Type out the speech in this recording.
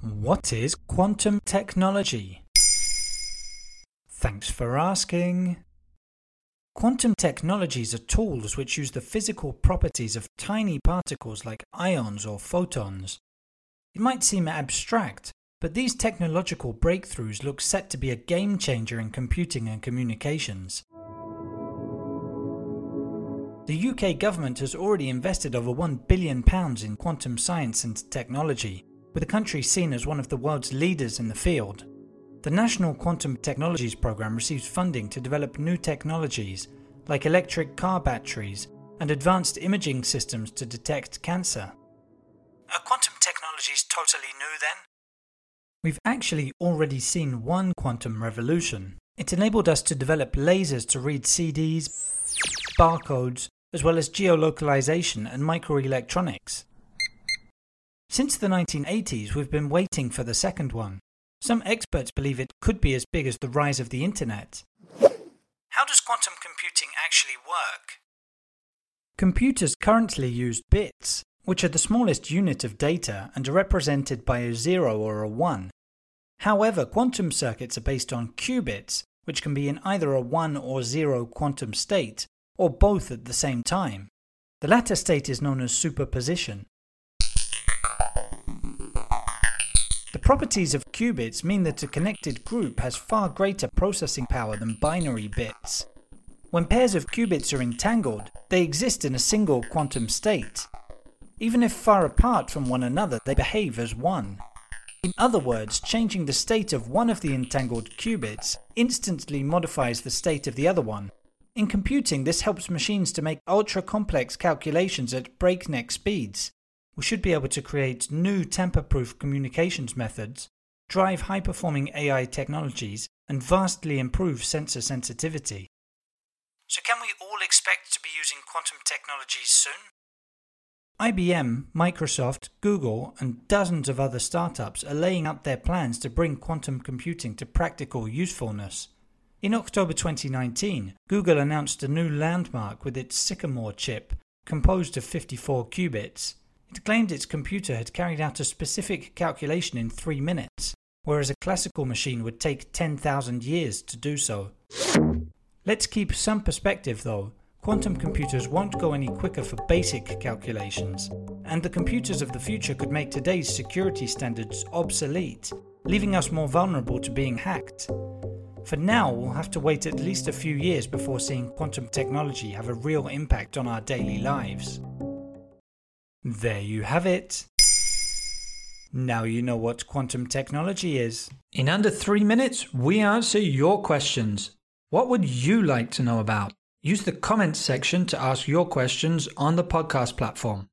What is quantum technology? Thanks for asking. Quantum technologies are tools which use the physical properties of tiny particles like ions or photons. It might seem abstract, but these technological breakthroughs look set to be a game changer in computing and communications. The UK government has already invested over £1 billion in quantum science and technology, with the country seen as one of the world's leaders in the field. The National Quantum Technologies Programme receives funding to develop new technologies like electric car batteries and advanced imaging systems to detect cancer. Are quantum technologies totally new then? We've actually already seen one quantum revolution. It enabled us to develop lasers to read CDs, barcodes, as well as geolocalization and microelectronics. Since the 1980s, we've been waiting for the second one. Some experts believe it could be as big as the rise of the internet. How does quantum computing actually work? Computers currently use bits, which are the smallest unit of data and are represented by a 0 or a 1. However, quantum circuits are based on qubits, which can be in either a 1 or 0 quantum state, or both at the same time. The latter state is known as superposition. Properties of qubits mean that a connected group has far greater processing power than binary bits. When pairs of qubits are entangled, they exist in a single quantum state. Even if far apart from one another, they behave as one. In other words, changing the state of one of the entangled qubits instantly modifies the state of the other one. In computing, this helps machines to make ultra complex calculations at breakneck speeds we should be able to create new tamper proof communications methods, drive high performing AI technologies, and vastly improve sensor sensitivity. So, can we all expect to be using quantum technologies soon? IBM, Microsoft, Google, and dozens of other startups are laying out their plans to bring quantum computing to practical usefulness. In October 2019, Google announced a new landmark with its Sycamore chip, composed of 54 qubits. It claimed its computer had carried out a specific calculation in three minutes, whereas a classical machine would take 10,000 years to do so. Let's keep some perspective though. Quantum computers won't go any quicker for basic calculations, and the computers of the future could make today's security standards obsolete, leaving us more vulnerable to being hacked. For now, we'll have to wait at least a few years before seeing quantum technology have a real impact on our daily lives. There you have it. Now you know what quantum technology is. In under three minutes, we answer your questions. What would you like to know about? Use the comments section to ask your questions on the podcast platform.